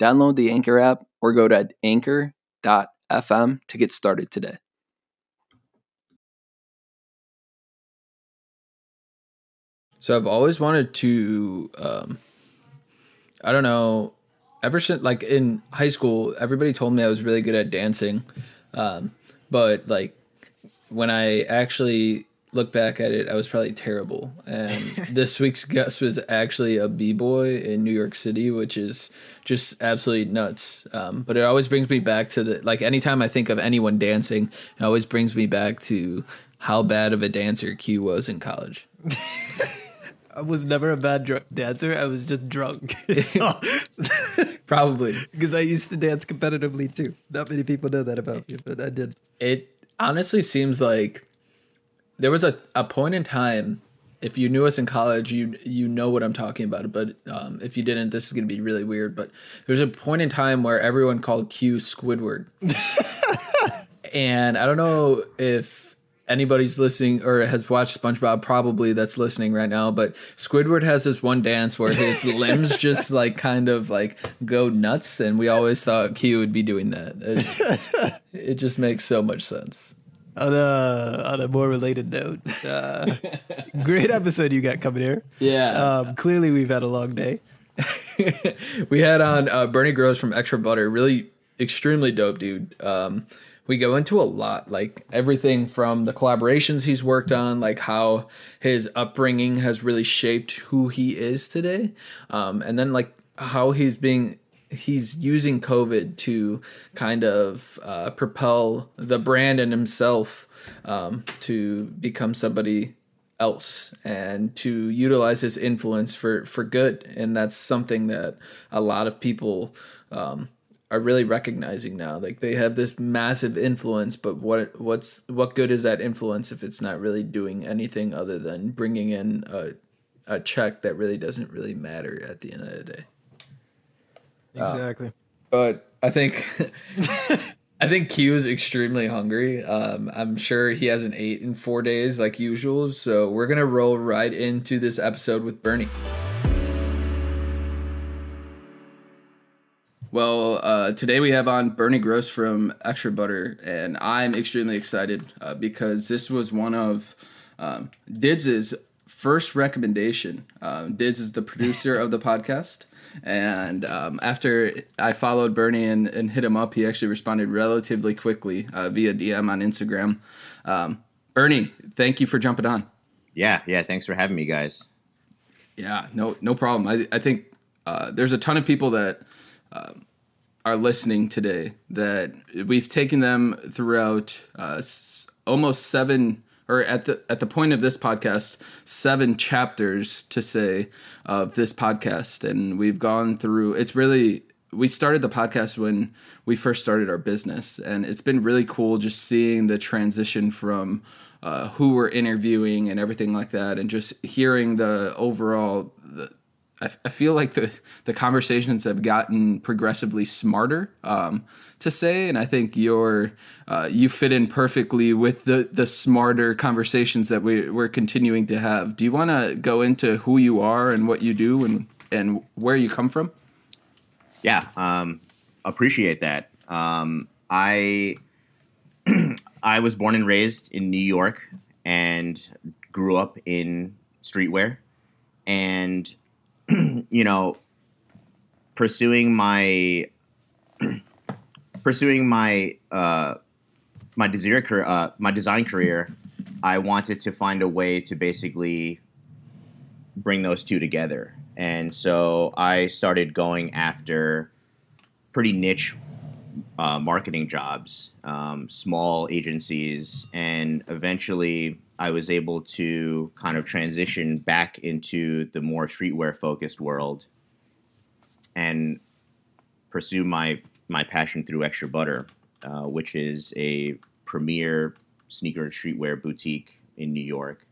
download the Anchor app or go to anchor.fm to get started today. So I've always wanted to, um, I don't know, ever since like in high school, everybody told me I was really good at dancing. Um, but like when I actually look back at it, I was probably terrible. And this week's guest was actually a b boy in New York City, which is just absolutely nuts. Um, but it always brings me back to the like anytime I think of anyone dancing, it always brings me back to how bad of a dancer Q was in college. I was never a bad dr- dancer. I was just drunk. Probably because I used to dance competitively too. Not many people know that about me, but I did. It honestly seems like there was a, a point in time. If you knew us in college, you you know what I'm talking about. But um, if you didn't, this is gonna be really weird. But there's a point in time where everyone called Q Squidward, and I don't know if anybody's listening or has watched SpongeBob, probably that's listening right now. But Squidward has this one dance where his limbs just like kind of like go nuts, and we always thought Q would be doing that. It, it just makes so much sense. On a on a more related note, uh, great episode you got coming here. Yeah. Um, clearly, we've had a long day. we had on uh, Bernie Gross from Extra Butter. Really, extremely dope dude. Um, we go into a lot like everything from the collaborations he's worked on like how his upbringing has really shaped who he is today um, and then like how he's being he's using covid to kind of uh, propel the brand and himself um, to become somebody else and to utilize his influence for for good and that's something that a lot of people um, are really recognizing now. Like they have this massive influence, but what what's what good is that influence if it's not really doing anything other than bringing in a a check that really doesn't really matter at the end of the day. Exactly. Uh, but I think I think Q is extremely hungry. Um, I'm sure he hasn't ate in four days like usual. So we're gonna roll right into this episode with Bernie. Well, uh, today we have on Bernie Gross from Extra Butter, and I'm extremely excited uh, because this was one of um, Dids's first recommendation. Um, Dids is the producer of the podcast, and um, after I followed Bernie and, and hit him up, he actually responded relatively quickly uh, via DM on Instagram. Um, Bernie, thank you for jumping on. Yeah, yeah. Thanks for having me, guys. Yeah, no, no problem. I, I think uh, there's a ton of people that um, are listening today that we've taken them throughout uh, s- almost seven or at the at the point of this podcast seven chapters to say of this podcast. And we've gone through it's really we started the podcast when we first started our business. And it's been really cool just seeing the transition from uh, who we're interviewing and everything like that and just hearing the overall I, I feel like the the conversations have gotten progressively smarter um, to say, and I think you're uh, you fit in perfectly with the the smarter conversations that we we're continuing to have. Do you want to go into who you are and what you do and and where you come from? Yeah, um, appreciate that. Um, I I was born and raised in New York and grew up in streetwear and you know, pursuing my pursuing my uh, my design career, uh, my design career, I wanted to find a way to basically bring those two together, and so I started going after pretty niche uh, marketing jobs, um, small agencies, and eventually I was able to kind of transition back into the more streetwear focused world. And pursue my my passion through Extra Butter, uh, which is a premier sneaker and streetwear boutique in New York.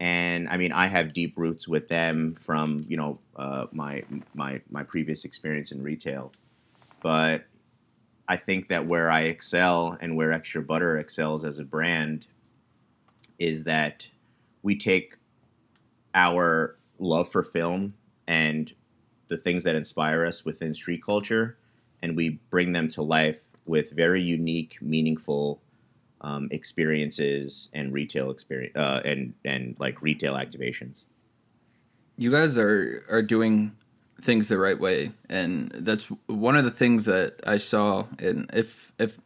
And I mean, I have deep roots with them from you know uh, my my my previous experience in retail, but I think that where I excel and where Extra Butter excels as a brand is that we take our love for film and the things that inspire us within street culture and we bring them to life with very unique, meaningful um, experiences and retail experience uh, and and like retail activations. You guys are are doing things the right way, and that's one of the things that I saw. And if if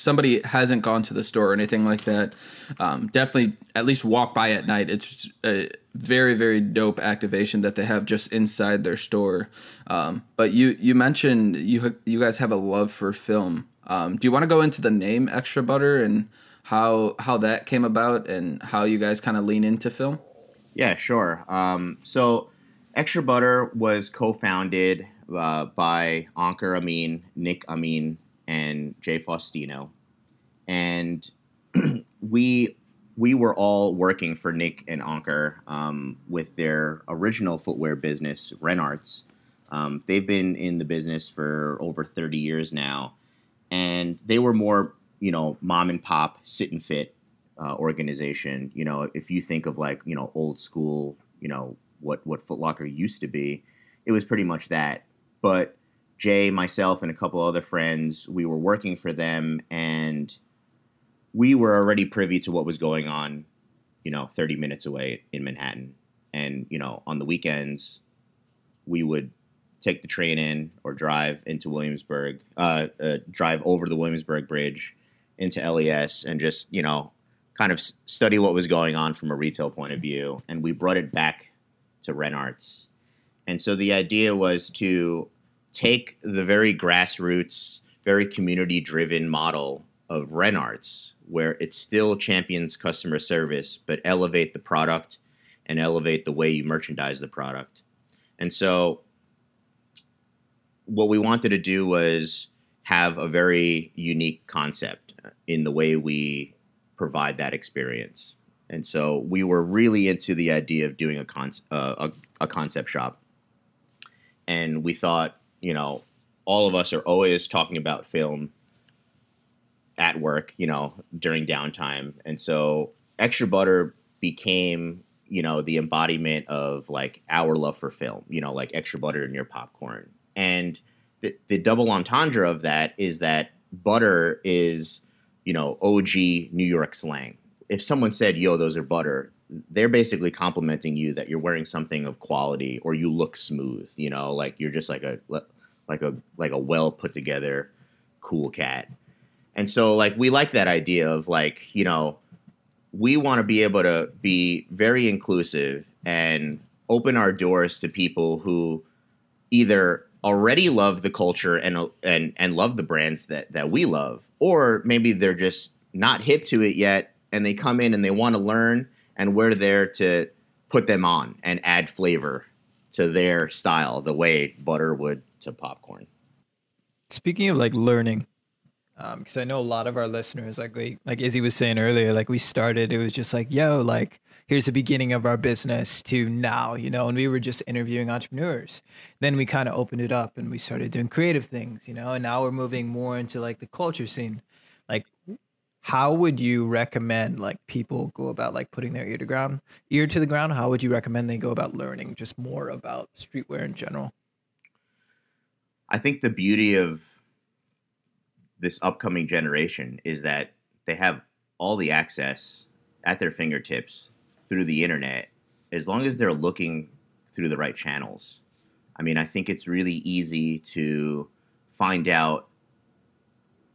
somebody hasn't gone to the store or anything like that, um, definitely at least walk by at night. It's a very very dope activation that they have just inside their store. Um, but you you mentioned you you guys have a love for film. Um, do you want to go into the name Extra Butter and how how that came about and how you guys kind of lean into film? Yeah, sure. Um, so Extra Butter was co-founded uh, by Ankur Amin, Nick Amin, and Jay Faustino, and we we were all working for Nick and Ankur um, with their original footwear business, Renarts. Um, they've been in the business for over 30 years now, and they were more, you know, mom and pop, sit and fit uh, organization. You know, if you think of like, you know, old school, you know, what what Foot Locker used to be, it was pretty much that. But Jay, myself, and a couple other friends, we were working for them, and we were already privy to what was going on, you know, 30 minutes away in Manhattan. And, you know, on the weekends, we would take the train in or drive into Williamsburg, uh, uh, drive over the Williamsburg Bridge into LES and just, you know, kind of study what was going on from a retail point of view. And we brought it back to Renarts. And so the idea was to take the very grassroots, very community driven model of Renarts, where it still champions customer service, but elevate the product and elevate the way you merchandise the product. And so what we wanted to do was have a very unique concept in the way we provide that experience. And so we were really into the idea of doing a, con- uh, a, a concept shop. And we thought, you know, all of us are always talking about film at work, you know, during downtime. And so Extra Butter became, you know, the embodiment of like our love for film, you know, like extra butter in your popcorn. And the, the double entendre of that is that butter is, you know, OG New York slang. If someone said, yo, those are butter, they're basically complimenting you that you're wearing something of quality or you look smooth, you know, like you're just like a like a like a well put together cool cat. And so like we like that idea of like, you know, we want to be able to be very inclusive and open our doors to people who either already love the culture and and and love the brands that that we love or maybe they're just not hip to it yet and they come in and they want to learn and we're there to put them on and add flavor to their style the way butter would to popcorn speaking of like learning because um, I know a lot of our listeners, like we, like Izzy was saying earlier, like we started, it was just like, yo, like here's the beginning of our business to now, you know, and we were just interviewing entrepreneurs. Then we kind of opened it up and we started doing creative things, you know, and now we're moving more into like the culture scene. How would you recommend like people go about like putting their ear to ground, ear to the ground? How would you recommend they go about learning just more about streetwear in general? I think the beauty of this upcoming generation is that they have all the access at their fingertips through the internet as long as they're looking through the right channels. I mean, I think it's really easy to find out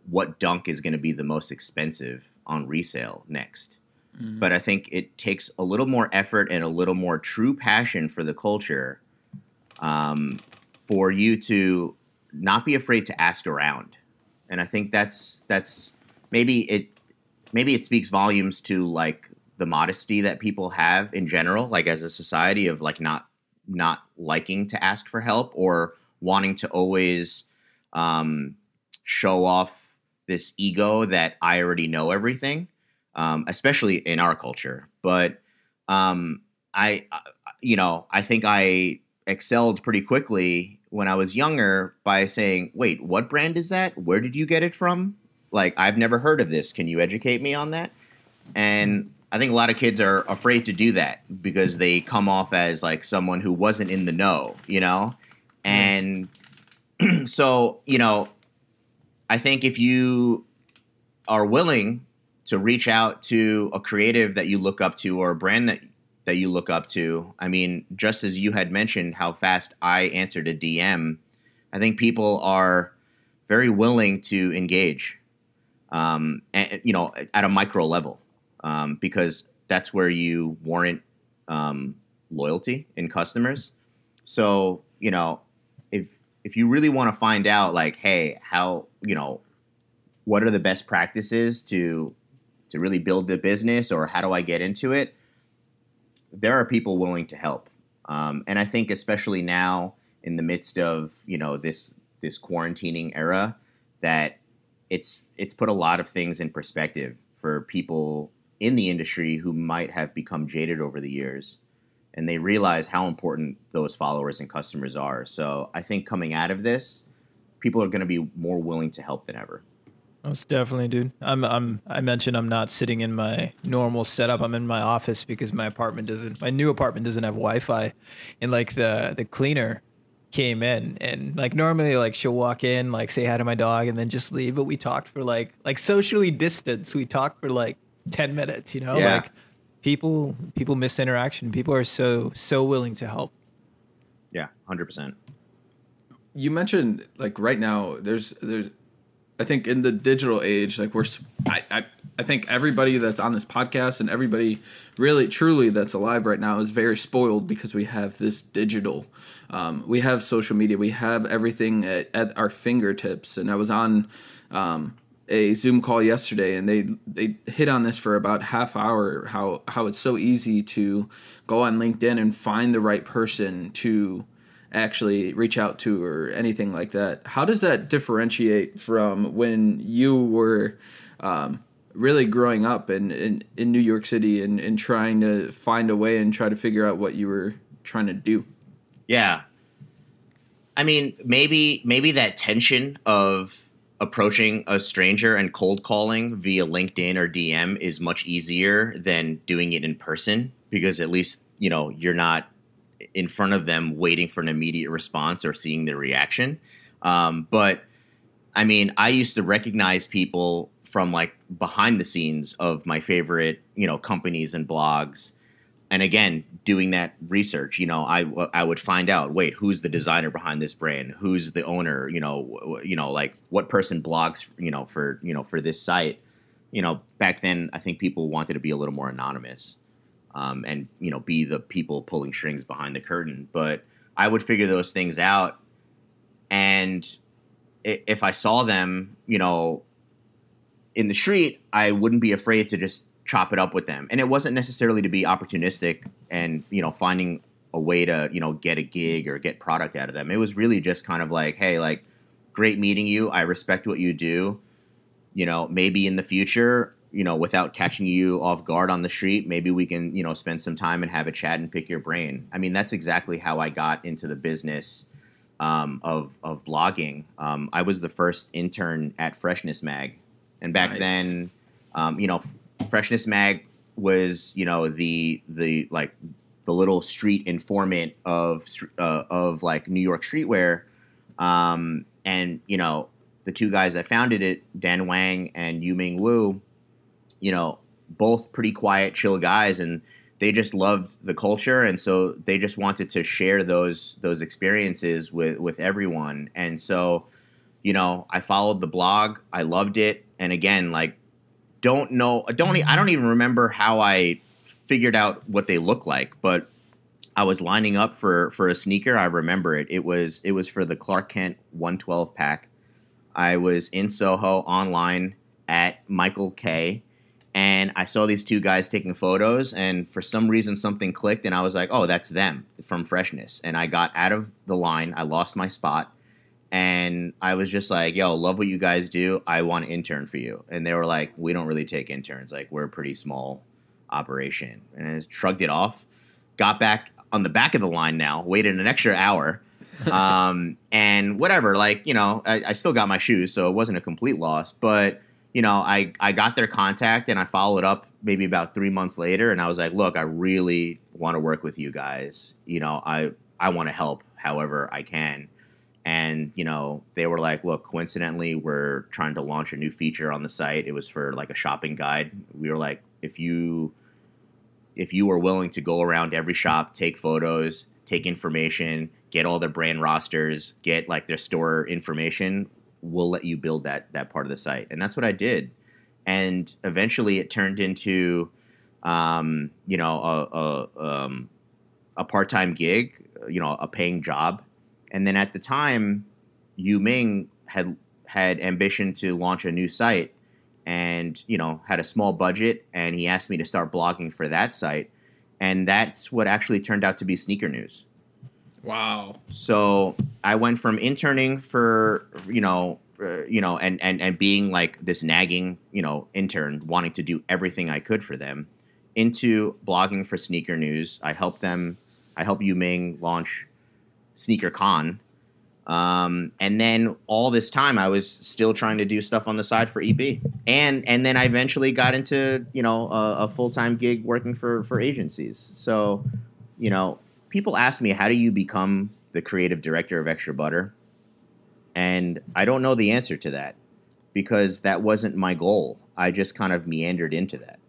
what dunk is going to be the most expensive on resale next. Mm-hmm. But I think it takes a little more effort and a little more true passion for the culture um, for you to not be afraid to ask around and I think that's that's maybe it maybe it speaks volumes to like the modesty that people have in general, like as a society of like not not liking to ask for help or wanting to always um, show off this ego that I already know everything, um, especially in our culture. But um, I, you know, I think I excelled pretty quickly when I was younger by saying, "Wait, what brand is that? Where did you get it from? Like, I've never heard of this. Can you educate me on that?" And I think a lot of kids are afraid to do that because they come off as like someone who wasn't in the know, you know? And so, you know, I think if you are willing to reach out to a creative that you look up to or a brand that that you look up to, I mean, just as you had mentioned how fast I answered a DM, I think people are very willing to engage, um, and, you know, at a micro level um, because that's where you warrant um, loyalty in customers. So you know, if if you really want to find out, like, hey, how you know, what are the best practices to to really build the business, or how do I get into it? There are people willing to help, um, and I think especially now in the midst of you know this this quarantining era, that it's it's put a lot of things in perspective for people in the industry who might have become jaded over the years and they realize how important those followers and customers are. So I think coming out of this, people are going to be more willing to help than ever. Most definitely, dude. I'm I'm I mentioned I'm not sitting in my normal setup. I'm in my office because my apartment doesn't my new apartment doesn't have Wi-Fi. And like the the cleaner came in and like normally like she'll walk in, like say hi to my dog and then just leave. But we talked for like like socially distanced. We talked for like 10 minutes, you know? Yeah. Like people people miss interaction. People are so so willing to help. Yeah, 100%. You mentioned like right now there's there's I think in the digital age like we're I, I I think everybody that's on this podcast and everybody really truly that's alive right now is very spoiled because we have this digital um, we have social media we have everything at, at our fingertips and i was on um, a Zoom call yesterday, and they they hit on this for about half hour. How how it's so easy to go on LinkedIn and find the right person to actually reach out to or anything like that. How does that differentiate from when you were um, really growing up in, in, in New York City and, and trying to find a way and try to figure out what you were trying to do? Yeah. I mean, maybe maybe that tension of approaching a stranger and cold calling via LinkedIn or DM is much easier than doing it in person because at least, you know, you're not in front of them waiting for an immediate response or seeing their reaction. Um, but I mean, I used to recognize people from like behind the scenes of my favorite, you know, companies and blogs and again doing that research you know i i would find out wait who's the designer behind this brand? Who's the owner? You know you know like what person blogs you know for you know for this site? You know back then i think people wanted to be a little more anonymous um, and you know be the people pulling strings behind the curtain. But i would figure those things out. And if i saw them you know in the street i wouldn't be afraid to just chop it up with them. And it wasn't necessarily to be opportunistic and, you know, finding a way to, you know, get a gig or get product out of them. It was really just kind of like, hey, like, great meeting you. I respect what you do. You know, maybe in the future, you know, without catching you off guard on the street, maybe we can, you know, spend some time and have a chat and pick your brain. I mean, that's exactly how I got into the business um, of of blogging. Um, I was the first intern at Freshness Mag, and back nice. then, um, you know, Freshness Mag was, you know, the the like the little street informant of uh, of like New York streetwear, um, and you know the two guys that founded it, Dan Wang and Yu Ming Wu, you know, both pretty quiet, chill guys, and they just loved the culture, and so they just wanted to share those those experiences with with everyone, and so, you know, I followed the blog, I loved it, and again, like don't know. Don't I don't even remember how I figured out what they look like, but I was lining up for for a sneaker. I remember it. It was it was for the Clark Kent 112 pack. I was in Soho online at Michael K. And I saw these two guys taking photos, and for some reason something clicked, and I was like, "Oh, that's them from Freshness." And I got out of the line. I lost my spot, and I was just like, "Yo, love what you guys do. I want to intern for you." And they were like, "We don't really take interns. Like, we're a pretty small operation." And I shrugged it off. Got back on the back of the line now. Waited an extra hour, um, and whatever. Like, you know, I, I still got my shoes, so it wasn't a complete loss. But you know, I I got their contact and I followed up maybe about three months later, and I was like, "Look, I really want to work with you guys. You know, I I want to help however I can." And you know they were like look coincidentally we're trying to launch a new feature on the site. It was for like a shopping guide. We were like if you if you were willing to go around every shop take photos take information get all their brand rosters get like their store information we'll let you build that that part of the site. And that's what i did. And eventually it turned into um, you know a, a, um, a part-time gig you know a paying job and then at the time, Yu Ming had had ambition to launch a new site and, you know, had a small budget and he asked me to start blogging for that site. And that's what actually turned out to be sneaker news. Wow. So I went from interning for, you know, uh, you know, and, and, and being like this nagging, you know, intern, wanting to do everything I could for them, into blogging for Sneaker News. I helped them, I helped Yu Ming launch Sneaker Con. Um, and then all this time, I was still trying to do stuff on the side for EB, and and then I eventually got into you know a, a full time gig working for for agencies. So, you know, people ask me how do you become the creative director of Extra Butter, and I don't know the answer to that because that wasn't my goal. I just kind of meandered into that.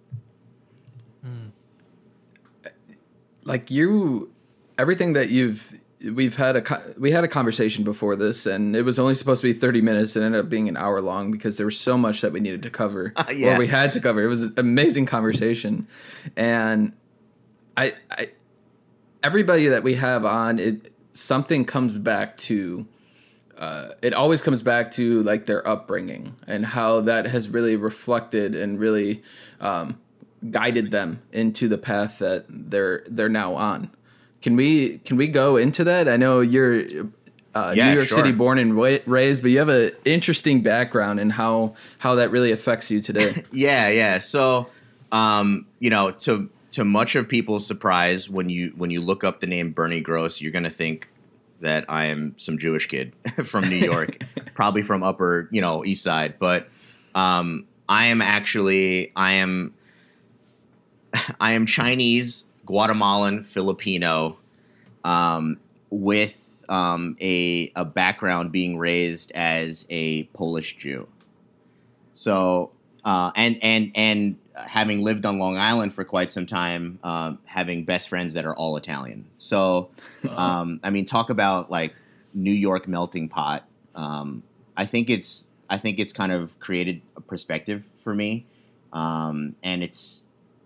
Like you, everything that you've we've had a we had a conversation before this, and it was only supposed to be thirty minutes, and ended up being an hour long because there was so much that we needed to cover, uh, yeah. or we had to cover. It was an amazing conversation, and I, I everybody that we have on it, something comes back to. Uh, it always comes back to like their upbringing and how that has really reflected and really um, guided them into the path that they're they're now on. Can we can we go into that? I know you're uh, yeah, New York sure. City born and raised, but you have an interesting background in how how that really affects you today. yeah, yeah. So, um, you know, to to much of people's surprise, when you when you look up the name Bernie Gross, you're gonna think that I am some Jewish kid from New York, probably from Upper, you know, East Side. But um, I am actually I am I am Chinese Guatemalan Filipino um, with um, a, a background being raised as a Polish Jew. So uh, and and and having lived on Long Island for quite some time, um, having best friends that are all Italian. So um, I mean, talk about like New York melting pot. Um, I think it's I think it's kind of created a perspective for me, um, and it's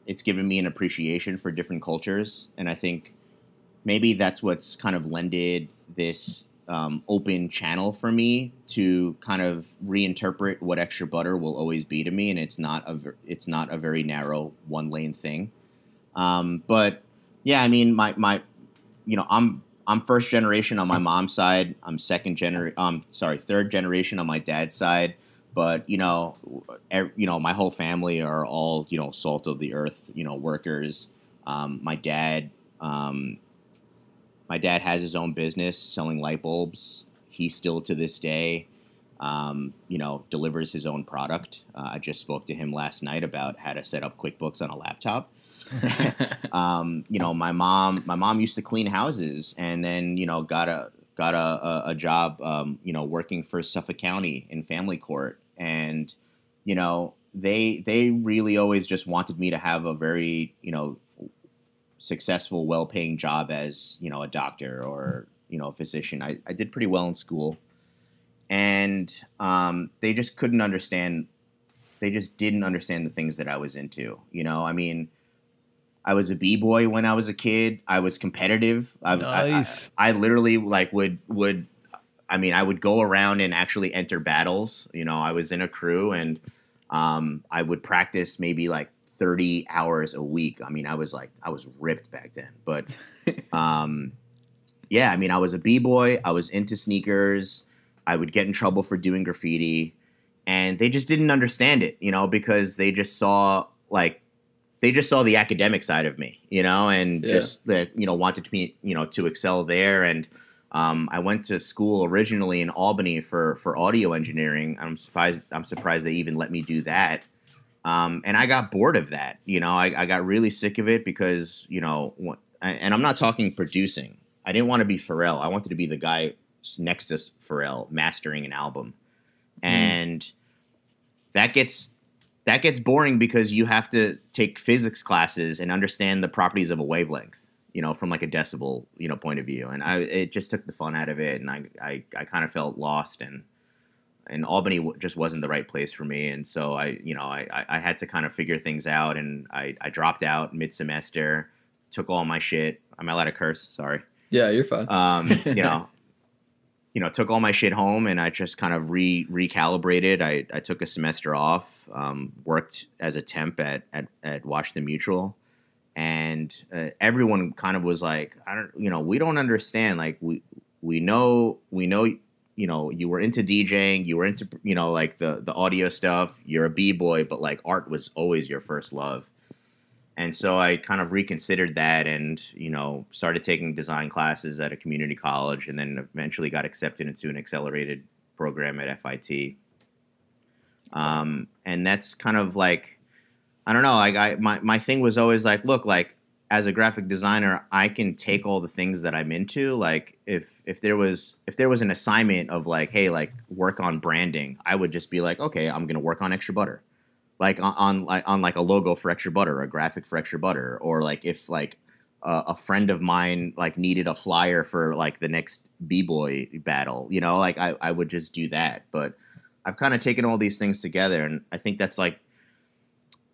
it's given me an appreciation for different cultures, and I think maybe that's what's kind of lended this um, open channel for me to kind of reinterpret what extra butter will always be to me, and it's not a it's not a very narrow one lane thing. Um, but yeah, I mean, my my, you know, I'm I'm first generation on my mom's side. I'm second generation. Um, sorry, third generation on my dad's side but you know, er, you know, my whole family are all you know salt of the earth, you know, workers. Um, my dad, um, my dad has his own business selling light bulbs. He still to this day, um, you know, delivers his own product. Uh, I just spoke to him last night about how to set up QuickBooks on a laptop. um, you know, my mom, my mom used to clean houses, and then you know got a got a, a, job, um, you know, working for Suffolk County in family court, and you know, they they really always just wanted me to have a very you know successful, well-paying job as you know a doctor or you know a physician. I, I did pretty well in school, and um, they just couldn't understand. They just didn't understand the things that I was into. You know, I mean I was a b boy when I was a kid. I was competitive. I, nice. I, I, I literally like would would. I mean, I would go around and actually enter battles. You know, I was in a crew and um, I would practice maybe like 30 hours a week. I mean, I was like, I was ripped back then. But um, yeah, I mean, I was a b boy. I was into sneakers. I would get in trouble for doing graffiti, and they just didn't understand it, you know, because they just saw like they just saw the academic side of me, you know, and Yeah. just the you know wanted to be you know to excel there. And um, I went to school originally in Albany for for audio engineering. I'm surprised I'm surprised they even let me do that. Um, and I got bored of that. You know, I, I got really sick of it because you know, and I'm not talking producing. I didn't want to be Pharrell. I wanted to be the guy next to Pharrell mastering an album, and that gets that gets boring because you have to take physics classes and understand the properties of a wavelength you know from like a decibel you know point of view. And i it just took the fun out of it and i i, I kind of felt lost and and albany w- just wasn't the right place for me. And so i you know i i I had to kind of figure things out and i i dropped out mid-semester took all my shit. I'm allowed to curse? Sorry. Yeah, you're fine. um, you know, you know, took all my shit home and I just kind of re recalibrated. I, I took a semester off, um, worked as a temp at, at, at Washington Mutual. And uh, everyone kind of was like, I don't, you know, we don't understand. Like we, we know, we know, you know, you were into DJing, you were into, you know, like the, the audio stuff, you're a B-boy, but like art was always your first love and so I kind of reconsidered that, and you know, started taking design classes at a community college, and then eventually got accepted into an accelerated program at FIT. Um, and that's kind of like, I don't know, like I my my thing was always like, look, like as a graphic designer, I can take all the things that I'm into. Like if if there was if there was an assignment of like, hey, like work on branding, I would just be like, okay, I'm gonna work on extra butter like on, like on like a logo for extra butter a graphic for extra butter or like if like uh, a friend of mine like needed a flyer for like the next b-boy battle you know like i, I would just do that. But i've kind of taken all these things together and i think that's like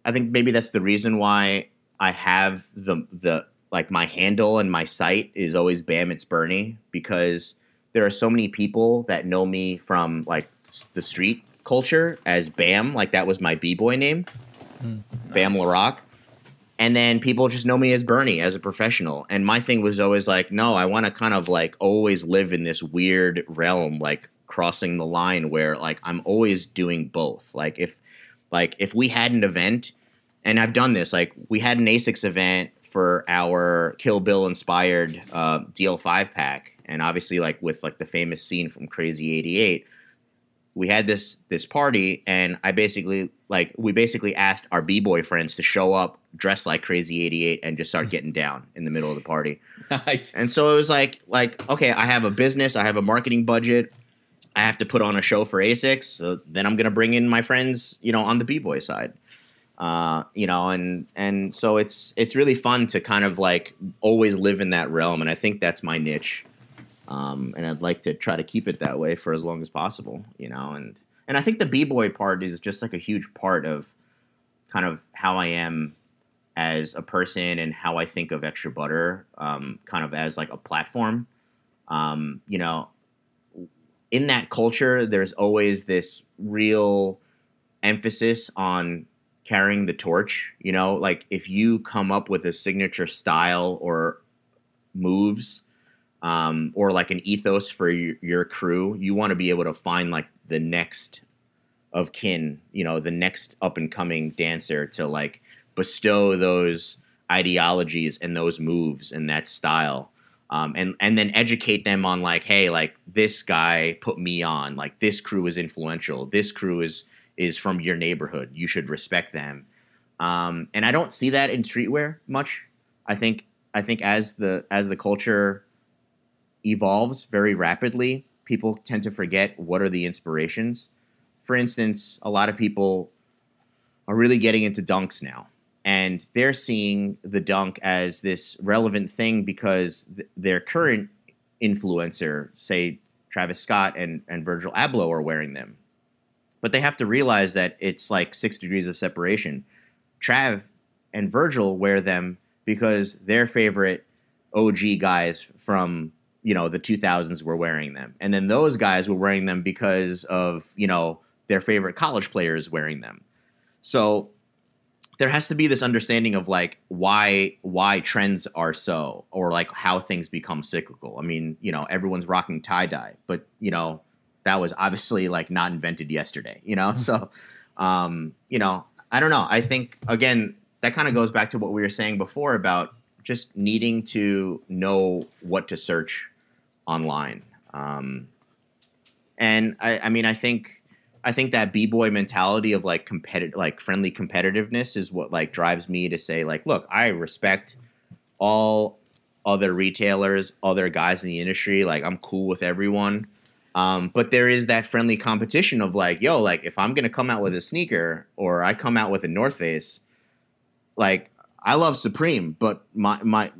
i think maybe that's the reason why i have the the like my handle and my site is always bam it's bernie because there are so many people that know me from like the street culture as Bam, like that was my b boy name, Bam Nice. LaRock. And then people just know me as Bernie as a professional. And my thing was always like, no, I want to kind of like always live in this weird realm, like crossing the line where like I'm always doing both. Like if like if we had an event, and I've done this, like we had an ASICS event for our Kill Bill inspired uh, DL5 pack, and obviously like with like the famous scene from Crazy 88 we had this this party and i basically like we basically asked our b-boy friends to show up dressed like crazy 88 and just start getting down in the middle of the party. Nice. and so it was like like okay i have a business i have a marketing budget i have to put on a show for asics so then i'm gonna bring in my friends you know on the b-boy side. Uh, you know and and so it's it's really fun to kind of like always live in that realm and i think that's my niche um, and I'd like to try to keep it that way for as long as possible, you know. And and I think the b boy part is just like a huge part of kind of how I am as a person and how I think of extra butter, um, kind of as like a platform. Um, you know, in that culture, there's always this real emphasis on carrying the torch. You know, like if you come up with a signature style or moves um, or like an ethos for your, your crew, you want to be able to find like the next of kin, you know, the next up and coming dancer to like bestow those ideologies and those moves and that style. Um, and and then educate them on like, hey, like this guy put me on, like this crew is influential, this crew is is from your neighborhood, you should respect them. Um, and I don't see that in streetwear much. I think I think as the as the culture evolves very rapidly, people tend to forget what are the inspirations. For instance, a lot of people are really getting into dunks now, and they're seeing the dunk as this relevant thing because th- their current influencer, say Travis Scott and, and Virgil Abloh, are wearing them. But they have to realize that it's like six degrees of separation. Trav and Virgil wear them because their favorite OG guys from you know the 2000s were wearing them and then those guys were wearing them because of you know their favorite college players wearing them so there has to be this understanding of like why why trends are so or like how things become cyclical i mean you know everyone's rocking tie dye but you know that was obviously like not invented yesterday, you know? So, um, you know, I don't know. I think, again, that kind of goes back to what we were saying before about just needing to know what to search online. Um, and I, I mean, I think, I think that b-boy mentality of like competitive, like friendly competitiveness is what like drives me to say like, look, I respect all other retailers, other guys in the industry. Like I'm cool with everyone. Um, but there is that friendly competition of like, yo, like if I'm gonna come out with a sneaker or I come out with a North Face, like I love Supreme, but my my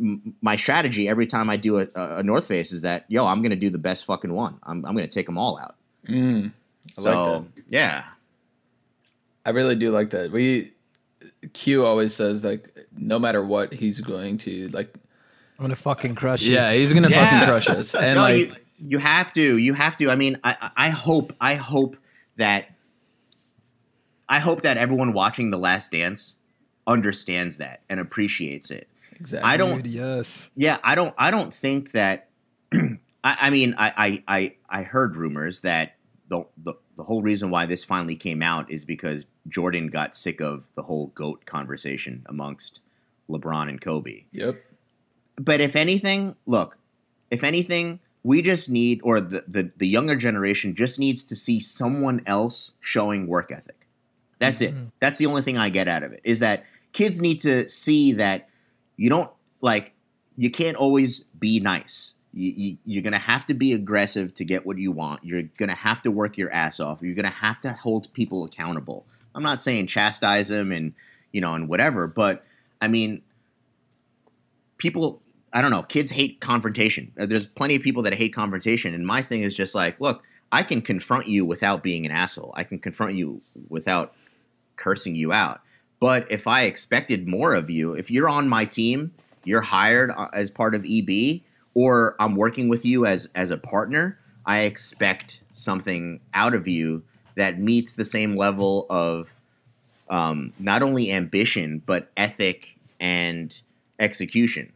my strategy every time I do a, a North Face is that yo, I'm gonna do the best fucking one. I'm I'm gonna take them all out. Mm, I so like that. yeah, I really do like that. We Q always says like no matter what he's going to like I'm gonna fucking crush you. yeah, he's gonna Yeah. fucking crush us. And no, like you, you have to. You have to. I mean, I, I hope. I hope that. I hope that everyone watching The Last Dance understands that and appreciates it. exactly. I don't. Yes. Yeah, I don't. I don't think that. I, I mean, I, I, I, I heard rumors that the, the the whole reason why this finally came out is because Jordan got sick of the whole goat conversation amongst LeBron and Kobe Yep. but if anything, look, if anything, we just need, or the, the, the younger generation just needs to see someone else showing work ethic. That's it. Mhm. That's the only thing I get out of it is that kids need to see that you don't like, you can't always be nice. You, you, you're going to have to be aggressive to get what you want. You're to have to work your ass off. You're to have to hold people accountable. I'm not saying chastise them and, you know, and whatever, but I mean, people I don't know, kids hate confrontation. Uh, There's plenty of people that hate confrontation and my thing is just like, look, I can confront you without being an asshole. I can confront you without cursing you out. But if I expected more of you, if you're on my team, you're hired uh, as part of EB or I'm working with you as as a partner, I expect something out of you that meets the same level of um, not only ambition but ethic and execution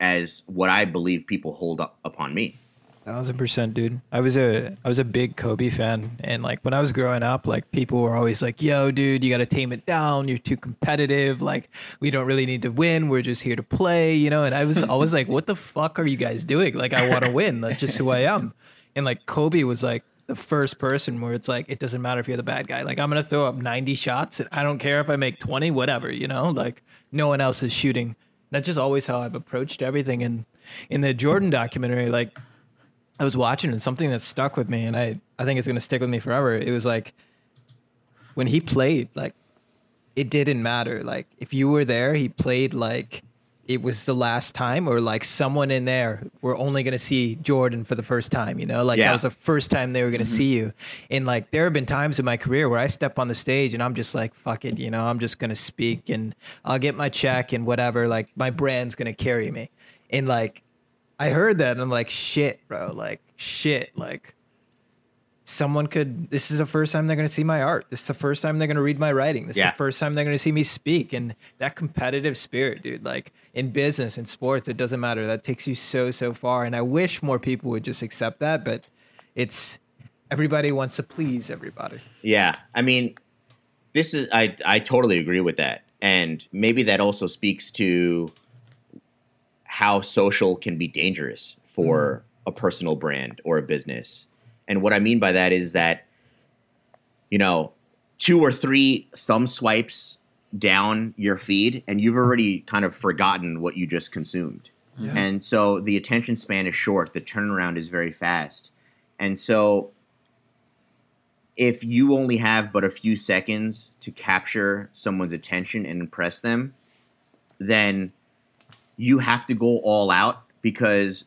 as what I believe people hold up upon me. Thousand percent, dude. I was a I was a big Kobe fan, and like when I was growing up, like people were always like, "Yo, dude, you got to tame it down. You're too competitive. Like we don't really need to win. We're just here to play, you know." And I was always like, "What the fuck are you guys doing? Like I want to win. That's just who I am." And like Kobe was like the first person where it's like it doesn't matter if you're the bad guy. Like I'm gonna throw up 90 shots, and I don't care if I make 20, whatever, you know. Like no one else is shooting. That's just always how I've approached everything. And in the Jordan documentary, like I was watching and something that stuck with me and I, I think it's gonna stick with me forever. It was like when he played, like it didn't matter. Like if you were there, he played like it was the last time or like someone in there were only gonna see Jordan for the first time, you know? Like Yeah. that was the first time they were gonna mm-hmm. see you. And like there have been times in my career where I step on the stage and I'm just like, fuck it, you know, I'm just gonna speak and I'll get my check and whatever, like my brand's gonna carry me. And like I heard that and I'm like, shit, bro. Like, shit. Like, someone could. This is the first time they're going to see my art. This is the first time they're going to read my writing. This Yeah. is the first time they're going to see me speak. And that competitive spirit, dude, like in business and sports, it doesn't matter. That takes you so, so far. And I wish more people would just accept that. But it's everybody wants to please everybody. Yeah, I mean, this is I I totally agree with that, and maybe that also speaks to how social can be dangerous for mm-hmm. a personal brand or a business. And what I mean by that is that you know, two or three thumb swipes down your feed and you've already kind of forgotten what you just consumed. Yeah. And so the attention span is short, the turnaround is very fast. And so if you only have but a few seconds to capture someone's attention and impress them, then you have to go all out because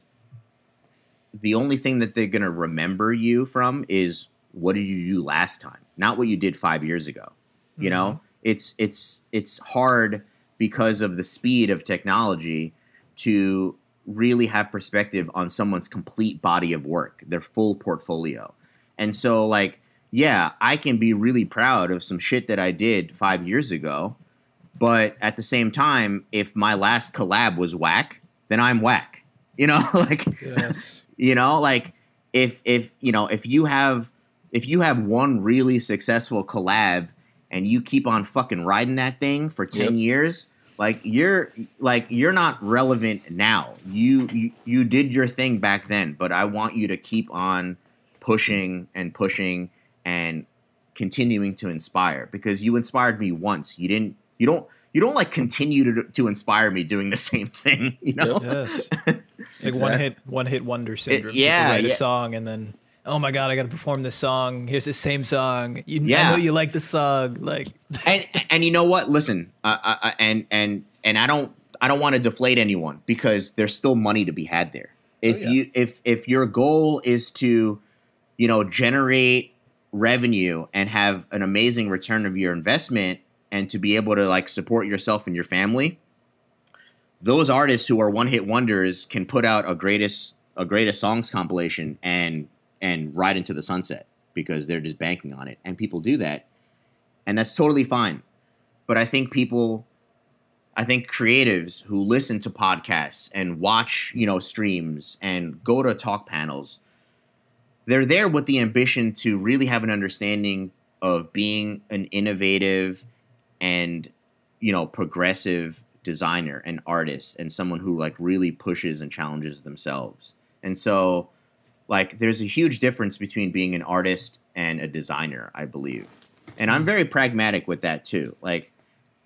the only thing that they're going to remember you from is what did you do last time, not what you did 5 years ago. You know, mm-hmm. it's it's it's hard because of the speed of technology to really have perspective on someone's complete body of work, their full portfolio. And so like yeah, I can be really proud of some shit that I did 5 years ago, but at the same time if my last collab was whack, then I'm whack. You know, like Yes. you know, like if if you know if you have if you have one really successful collab and you keep on fucking riding that thing for 10 Yep. years like you're like you're not relevant now you, you you did your thing back then but i want you to keep on pushing and pushing and continuing to inspire because you inspired me once you didn't you don't you don't like continue to, to inspire me doing the same thing you know Yes. like one hit one hit wonder syndrome. People yeah, write yeah. a song and then oh my god, I got to perform this song. Here's the same song. You Yeah. I know you like the song. Like and and you know what? Listen, uh, uh, and and and I don't I don't want to deflate anyone because there's still money to be had there. If yeah. you if if your goal is to, you know, generate revenue and have an amazing return of your investment and to be able to like support yourself and your family, those artists who are one hit wonders can put out a greatest a greatest songs compilation and and ride into the sunset because they're just banking on it. And people do that and that's totally fine. But i think people i think creatives who listen to podcasts and watch you know streams and go to talk panels they're there with the ambition to really have an understanding of being an innovative and you know progressive designer and artist and someone who like really pushes and challenges themselves. And so like there's a huge difference between being an artist and a designer i believe. And i'm very pragmatic with that too. Like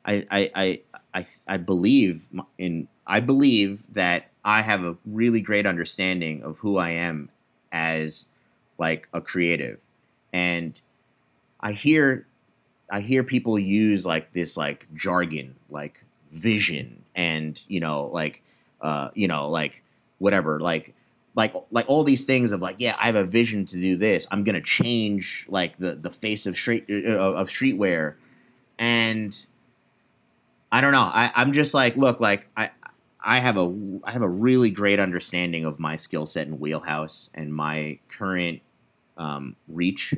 i i i i, I believe in i believe that i have a really great understanding of who i am as like a creative. And i hear i hear people use like this like jargon like vision and you know like uh you know like whatever like like like all these things of like yeah i have a vision to do this. I'm gonna change like the the face of street uh, of streetwear. And i don't know. I i'm just like look like i i have a i have a really great understanding of my skill set and wheelhouse and my current um, reach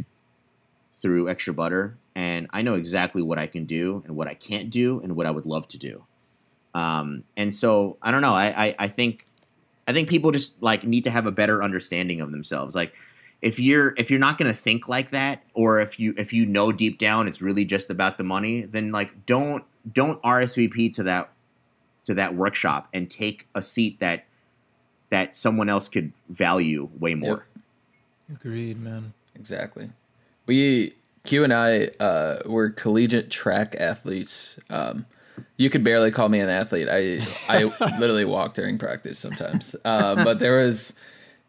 through extra butter and i know exactly what i can do and what i can't do and what i would love to do um, and so i don't know I, I i think i think people just like need to have a better understanding of themselves like if you're if you're not going to think like that or if you if you know deep down it's really just about the money then like don't don't rsvp to that to that workshop and take a seat that that someone else could value way more agreed, man. Exactly. We Q and I uh, were collegiate track athletes. Um, you could barely call me an athlete. I I literally walk during practice sometimes. Uh, but there was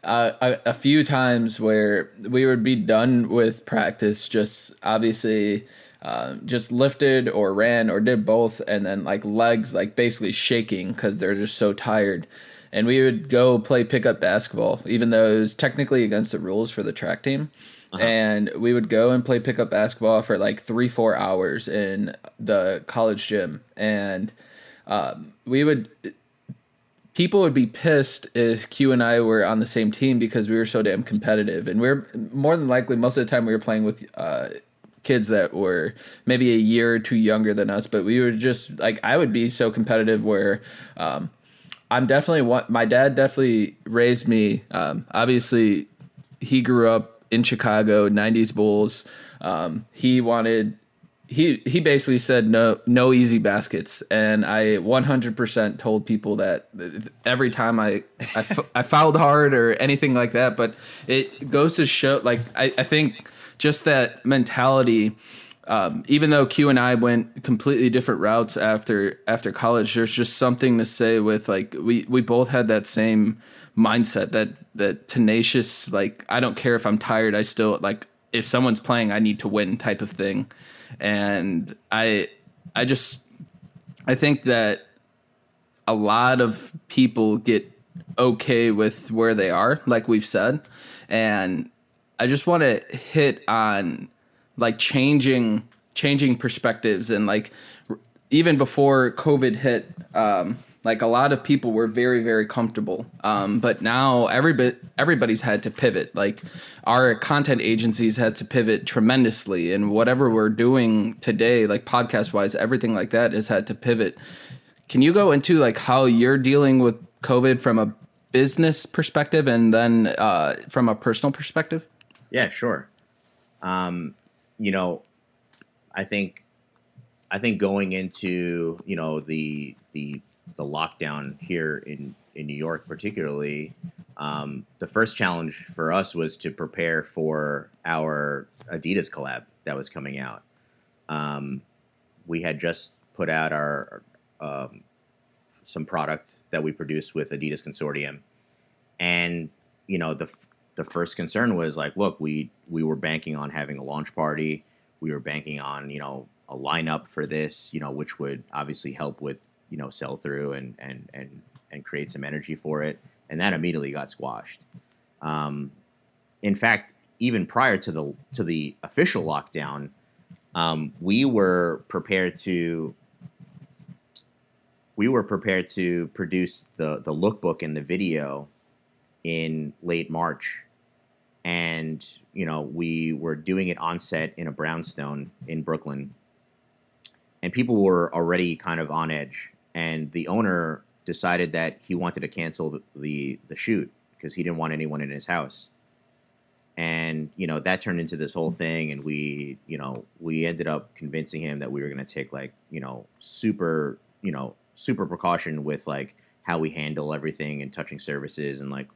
uh, a, a few times where we would be done with practice, just obviously. Uh, just lifted or ran or did both, and then like legs like basically shaking because they're just so tired. And we would go play pickup basketball, even though it was technically against the rules for the track team and we would go and play pickup basketball for like three four hours in the college gym. And um, we would people would be pissed if q and i were on the same team because we were so damn competitive. And we're more than likely most of the time we were playing with uh, kids that were maybe a year or two younger than us. But we were just like i would be so competitive where um, i'm definitely one my dad definitely raised me um, obviously he grew up in Chicago, '90s Bulls. Um, he wanted he he basically said no no easy baskets, and I 100% told people that every time I I, I fouled hard or anything like that. But it goes to show, like I, I think just that mentality. Um, even though Q and I went completely different routes after after college, there's just something to say with like we we both had that same mindset that that tenacious like I don't care if I'm tired, I still like if someone's playing, I need to win type of thing, and I I just I think that a lot of people get okay with where they are, like we've said, and I just want to hit on like changing changing perspectives and like even before covid hit um like a lot of people were very very comfortable. Um but now everybody everybody's had to pivot. Like our content agencies had to pivot tremendously and whatever we're doing today like podcast wise everything like that has had to pivot. Can you go into like how you're dealing with covid from a business perspective and then uh from a personal perspective? Yeah, sure. um, you know, I think I think going into you know the the the lockdown here in in New York, particularly, um, the first challenge for us was to prepare for our Adidas collab that was coming out. Um, we had just put out our um, some product that we produced with Adidas Consortium, and you know the the first concern was like, look, we we were banking on having a launch party. We were banking on you know a lineup for this, you know, which would obviously help with you know sell through and and and and create some energy for it, and that immediately got squashed. Um, in fact, even prior to the to the official lockdown, um, we were prepared to we were prepared to produce the the lookbook and the video in late March, and you know we were doing it on set in a brownstone in Brooklyn, and people were already kind of on edge, and the owner decided that he wanted to cancel the the, the shoot because he didn't want anyone in his house. And you know that turned into this whole thing. And we you know we ended up convincing him that we were going to take like you know super you know super precaution with like how we handle everything and touching services and like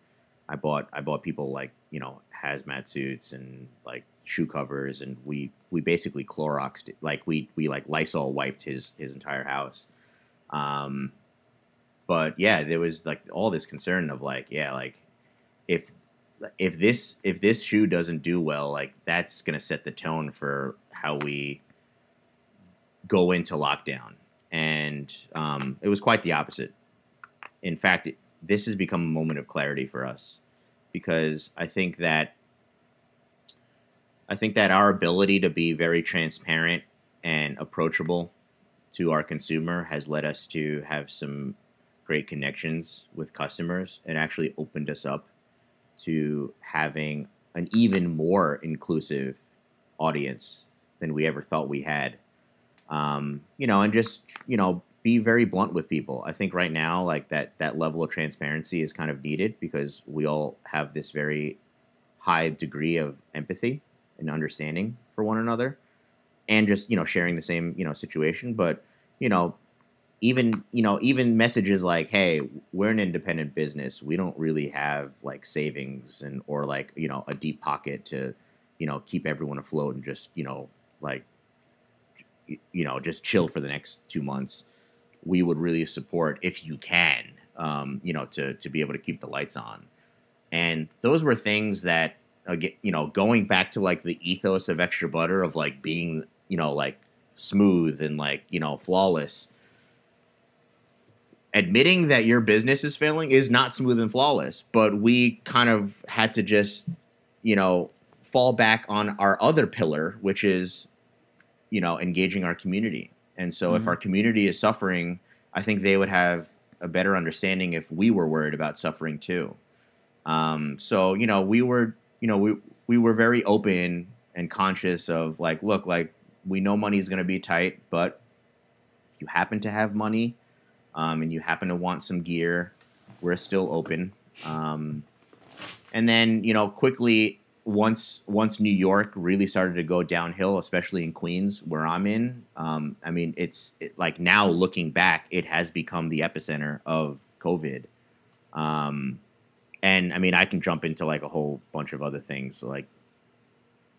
i bought i bought people like you know hazmat suits and like shoe covers and we we basically cloroxed like we we like lysol wiped his his entire house um but yeah there was like all this concern of like yeah like if if this if this shoe doesn't do well, like that's gonna set the tone for how we go into lockdown. And um, it was quite the opposite. In fact, this has become a moment of clarity for us because I think that I think that our ability to be very transparent and approachable to our consumer has led us to have some great connections with customers and actually opened us up to having an even more inclusive audience than we ever thought we had. Um, you know, and just you know, be very blunt with people. I think right now, like that that level of transparency is kind of needed because we all have this very high degree of empathy and understanding for one another, and just you know sharing the same you know situation. But you know, even you know even messages like hey we're an independent business we don't really have like savings and or like you know a deep pocket to you know keep everyone afloat and just you know like you know just chill for the next two months we would really support if you can um, you know to to be able to keep the lights on and those were things that again you know going back to like the ethos of extra butter of like being you know like smooth and like you know flawless admitting that your business is failing is not smooth and flawless, but we kind of had to just, you know, fall back on our other pillar, which is, you know, engaging our community. And so mm-hmm. if our community is suffering, I think they would have a better understanding if we were worried about suffering too. Um, so, you know, we were, you know, we, we were very open and conscious of like, look, like we know money is going to be tight, but if you happen to have money, um, and you happen to want some gear, we're still open. Um, and then you know quickly once once New York really started to go downhill, especially in Queens where I'm in. Um, I mean, it's it, like now looking back, it has become the epicenter of COVID. Um, and I mean, I can jump into like a whole bunch of other things, like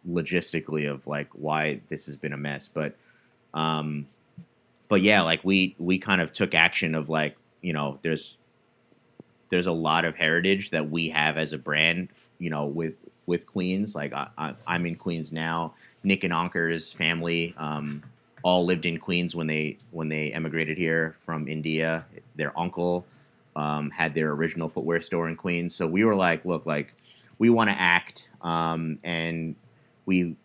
logistically of like why this has been a mess, but um, but yeah, like we we kind of took action of like you know there's there's a lot of heritage that we have as a brand, you know, with with Queens. Like I, am in Queens now. Nick and Ankur's family um, all lived in Queens when they when they emigrated here from India. Their uncle um, had their original footwear store in Queens. So we were like, look, like we want to act, um, and we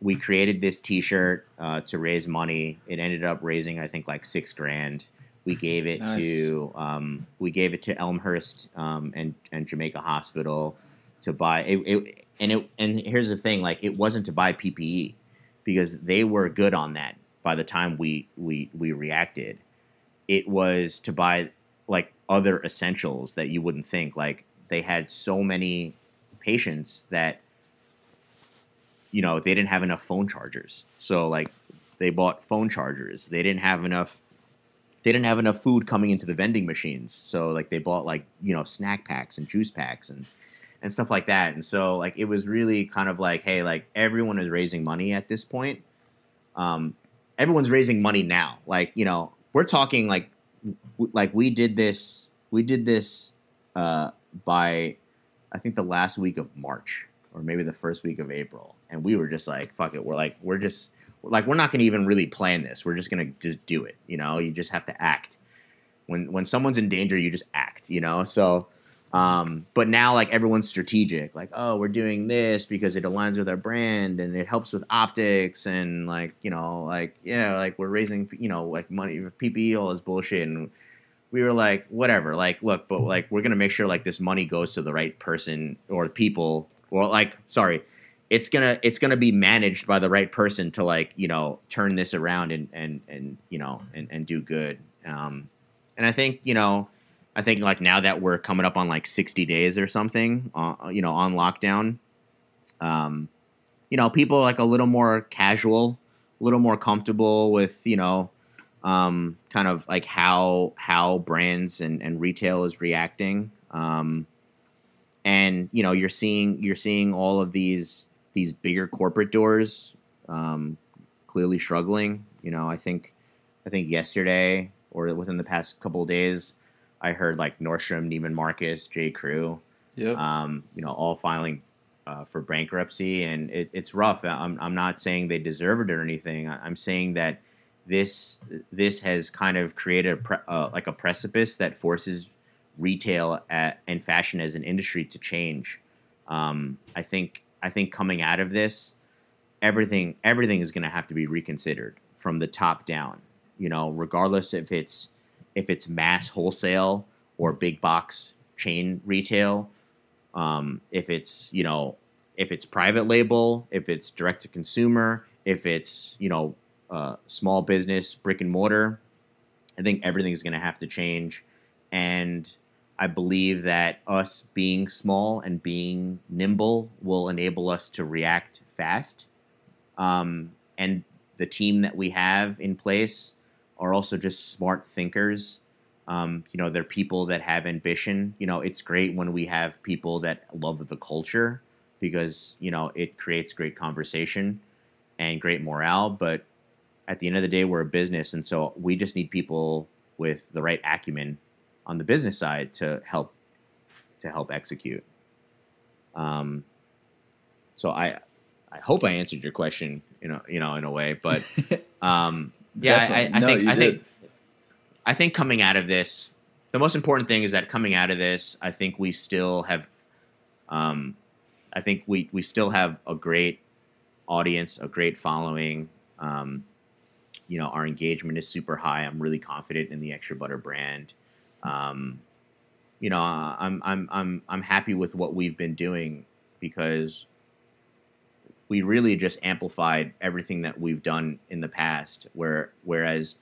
we created this T-shirt uh, to raise money. It ended up raising, I think, like six grand. We gave it nice. to um, we gave it to Elmhurst um, and and Jamaica Hospital to buy it, it, and it and here's the thing like it wasn't to buy PPE because they were good on that by the time we we we reacted. It was to buy like other essentials that you wouldn't think like they had so many patients that you know they didn't have enough phone chargers, so like they bought phone chargers. They didn't have enough. They didn't have enough food coming into the vending machines, so like they bought like you know snack packs and juice packs and and stuff like that. And so like it was really kind of like, hey, like everyone is raising money at this point. Um, everyone's raising money now. Like you know, we're talking like w- like we did this. We did this uh, by I think the last week of March or maybe the first week of April, and we were just like, fuck it. We're like, we're just like we're not going to even really plan this. We're just going to just do it. You know, you just have to act. When when someone's in danger, you just act. You know, so um, but now, like everyone's strategic, like, oh, we're doing this because it aligns with our brand and it helps with optics and like, you know, like yeah, like we're raising, you know, like money, PPE, all this bullshit, and we were like, whatever, like, look, but like we're gonna make sure like this money goes to the right person or people, or like, sorry, it's gonna it's gonna be managed by the right person to like, you know, turn this around and and and you know and and do good. Um, and I think you know I think like now that we're coming up on like 60 days or something, uh, you know, on lockdown, um, you know, people are like a little more casual, a little more comfortable with, you know, um, kind of like how how brands and, and retail is reacting. Um, and you know, you're seeing you're seeing all of these these bigger corporate doors um, clearly struggling. You know, I think I think yesterday or within the past couple of days I heard like Nordstrom, Neiman Marcus, J. Crew, Yep. um, you know, all filing uh, for bankruptcy, and it, it's rough. I'm, I'm not saying they deserve it or anything. I'm saying that this this has kind of created a pre- uh, like a precipice that forces retail at, and fashion as an industry to change. Um, I think I think coming out of this, everything everything is going to have to be reconsidered from the top down. You know, regardless if it's if it's mass wholesale or big box chain retail, um, if it's you know if it's private label, if it's direct to consumer, if it's you know uh, small business brick and mortar, I think everything's going to have to change, and I believe that us being small and being nimble will enable us to react fast, um, and the team that we have in place are also just smart thinkers. Um, you know, they're people that have ambition. You know, it's great when we have people that love the culture because, you know, it creates great conversation and great morale. But at the end of the day, we're a business. And so we just need people with the right acumen on the business side to help to help execute. Um, so I I hope I answered your question, you know, you know, in a way, but um, yeah, I, I, I No, think I did. think I think coming out of this, the most important thing is that coming out of this, I think we still have, um, I think we we still have a great audience, a great following. Um, you know, our engagement is super high. I'm really confident in the Extra Butter brand. Um, you know, I'm I'm I'm I'm happy with what we've been doing because we really just amplified everything that we've done in the past. Where whereas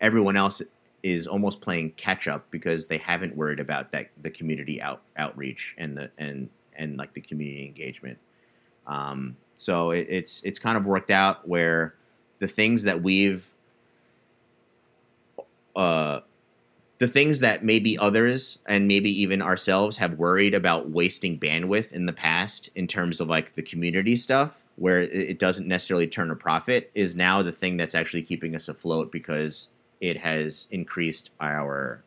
everyone else is almost playing catch up because they haven't worried about that the community out outreach and the and and like the community engagement. Um, so it, it's it's kind of worked out where the things that we've uh, the things that maybe others and maybe even ourselves have worried about wasting bandwidth in the past in terms of like the community stuff where it doesn't necessarily turn a profit is now the thing that's actually keeping us afloat because it has increased our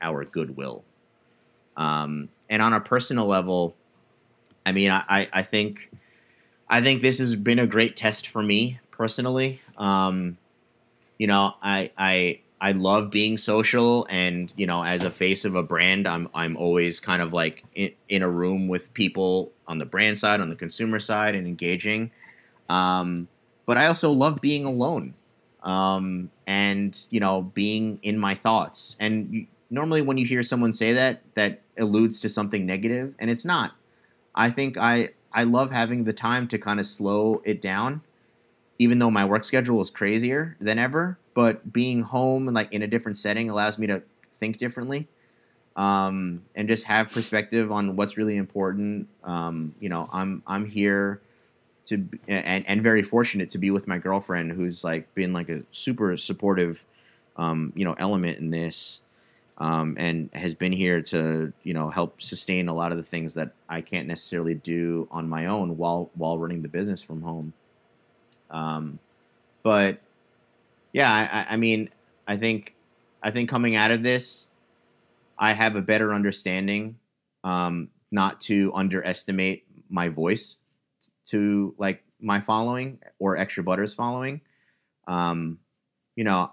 our goodwill. Um, and on a personal level i mean I, I, I think i think this has been a great test for me personally. Um, you know i i I love being social, and you know, as a face of a brand, I'm I'm always kind of like in, in a room with people on the brand side, on the consumer side, and engaging. Um, but I also love being alone, um, and you know, being in my thoughts. And normally, when you hear someone say that, that alludes to something negative, and it's not. I think I I love having the time to kind of slow it down even though my work schedule is crazier than ever, but being home and like in a different setting allows me to think differently um, and just have perspective on what's really important. Um, you know, I'm I'm here to and and very fortunate to be with my girlfriend, who's like been like a super supportive, um, you know, element in this, um, and has been here to you know help sustain a lot of the things that I can't necessarily do on my own while while running the business from home. Um, but yeah, I, I mean, I think I think coming out of this, I have a better understanding, um, not to underestimate my voice to like my following or extra butters following. Um, you know,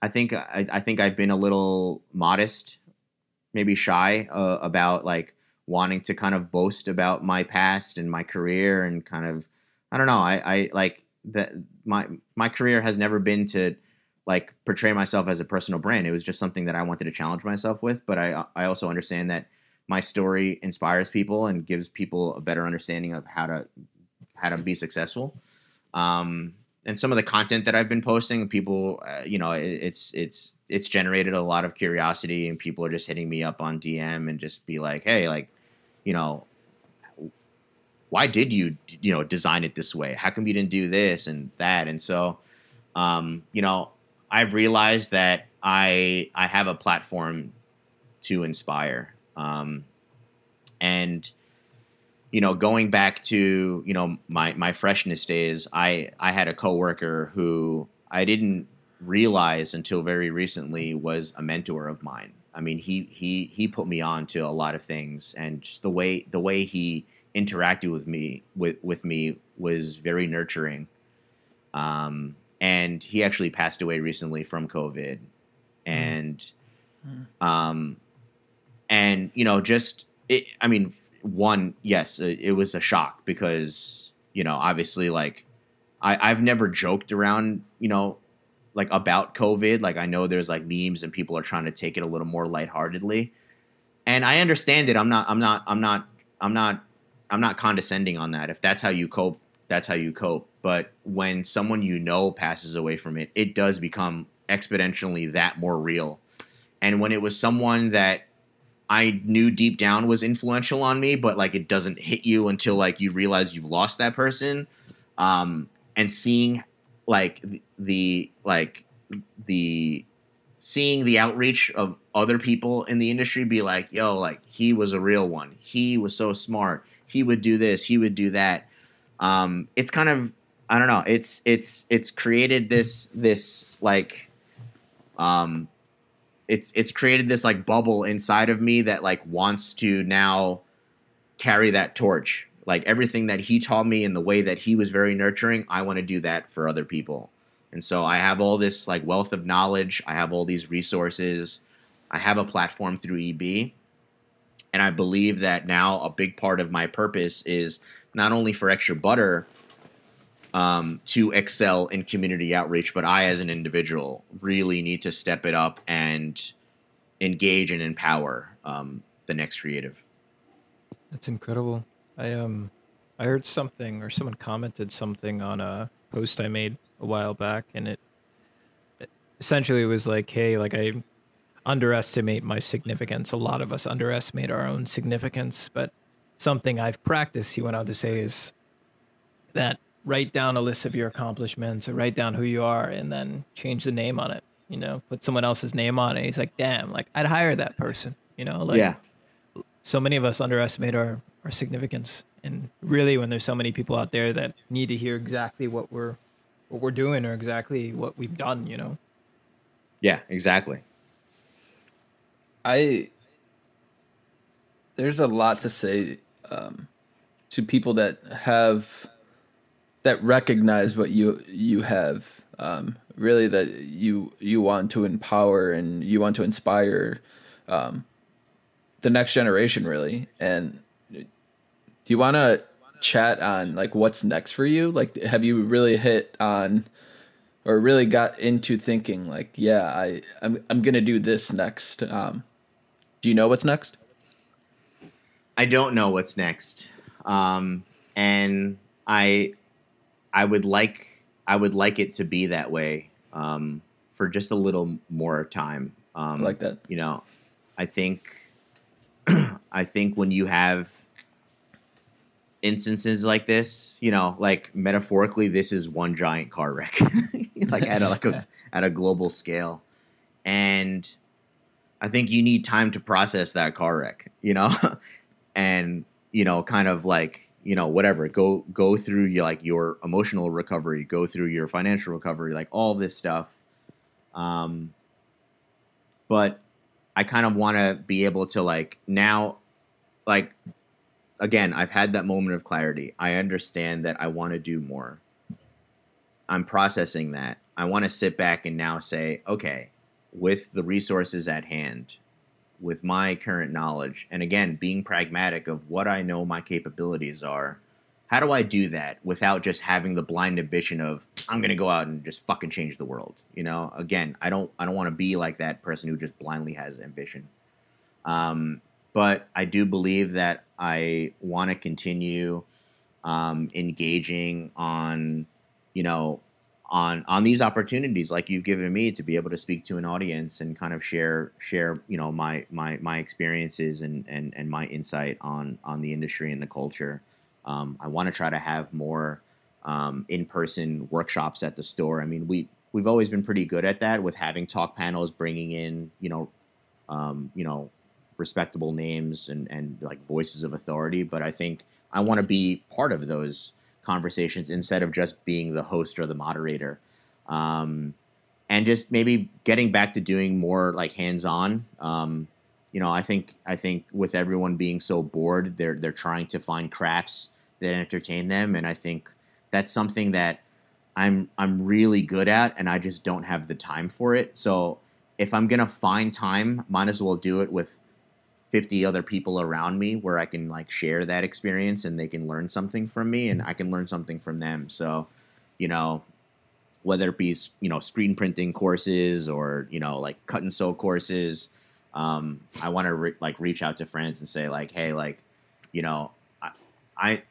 I think I, I think I've been a little modest, maybe shy uh, about like wanting to kind of boast about my past and my career and kind of I don't know I, I like that my my career has never been to like portray myself as a personal brand. It was just something that I wanted to challenge myself with. But I I also understand that my story inspires people and gives people a better understanding of how to how to be successful. Um, and some of the content that I've been posting, people, uh, you know, it, it's it's it's generated a lot of curiosity, and people are just hitting me up on DM and just be like, "Hey, like, you know, why did you, you know, design it this way? How come you didn't do this and that?" And so, um, you know, I've realized that I I have a platform to inspire, um, and you know, going back to you know my my freshness days, I I had a coworker who I didn't realize until very recently was a mentor of mine. I mean, he he he put me on to a lot of things, and just the way the way he interacted with me with with me was very nurturing. Um, and he actually passed away recently from COVID, and mm. um, and you know, just it. I mean, one, yes, it, it was a shock because you know, obviously, like I, I've never joked around, you know, like about COVID. Like I know there's like memes and people are trying to take it a little more lightheartedly. And I understand it. I'm not I'm not I'm not I'm not I'm not condescending on that. If that's how you cope, that's how you cope. But when someone you know passes away from it, it does become exponentially that more real. And when it was someone that I knew deep down was influential on me, but like it doesn't hit you until like you realize you've lost that person. Um, and seeing like the, like the seeing the outreach of other people in the industry be like, yo, like he was a real one. He was so smart. He would do this. He would do that. Um, it's kind of I don't know. It's it's it's created this this like um it's it's created this like bubble inside of me that like wants to now carry that torch. Like everything that he taught me in the way that he was very nurturing, I want to do that for other people. And so I have all this like wealth of knowledge, I have all these resources. I have a platform through EB. And I believe that now a big part of my purpose is not only for extra butter um, to excel in community outreach, but I, as an individual, really need to step it up and engage and empower um, the next creative. That's incredible. I um, I heard something, or someone commented something on a post I made a while back, and it, it essentially was like, "Hey, like I underestimate my significance. A lot of us underestimate our own significance, but something I've practiced." He went on to say is that write down a list of your accomplishments or write down who you are and then change the name on it you know put someone else's name on it he's like damn like i'd hire that person you know like yeah so many of us underestimate our our significance and really when there's so many people out there that need to hear exactly what we're what we're doing or exactly what we've done you know yeah exactly i there's a lot to say um, to people that have that recognize what you you have um, really that you you want to empower and you want to inspire um, the next generation really. And do you want to chat on like what's next for you? Like have you really hit on or really got into thinking like yeah i i'm, I'm gonna do this next um, do you know what's next i don't know what's next um, and i I would like I would like it to be that way um, for just a little more time. Um, I like that. You know, I think I think when you have instances like this, you know, like metaphorically, this is one giant car wreck, like at a, like a at a global scale, and I think you need time to process that car wreck, you know, and you know, kind of like you know whatever go go through your like your emotional recovery, go through your financial recovery, like all this stuff. Um, but I kind of want to be able to like now, like again, I've had that moment of clarity. I understand that I want to do more. I'm processing that. I want to sit back and now say, okay, with the resources at hand, with my current knowledge, and again, being pragmatic of what I know my capabilities are, how do I do that without just having the blind ambition of I'm going to go out and just fucking change the world? You know, again, I don't I don't want to be like that person who just blindly has ambition. Um, but I do believe that I want to continue um, engaging on, you know, on on these opportunities like you've given me to be able to speak to an audience and kind of share share you know my my my experiences and and and my insight on on the industry and the culture. Um, I want to try to have more um, in person workshops at the store. I mean, we we've always been pretty good at that with having talk panels, bringing in you know um, you know respectable names and and like voices of authority. But I think I want to be part of those conversations instead of just being the host or the moderator. Um, and just maybe getting back to doing more like hands-on. Um, you know, I think I think with everyone being so bored, they're they're trying to find crafts that entertain them, and I think that's something that I'm I'm really good at, and I just don't have the time for it. So if I'm gonna find time, might as well do it with 50 other people around me where I can like share that experience and they can learn something from me and I can learn something from them. So, you know, whether it be, you know, screen printing courses or, you know, like cut and sew courses, um, I want to re- like reach out to friends and say like, Hey, like, you know, I, I,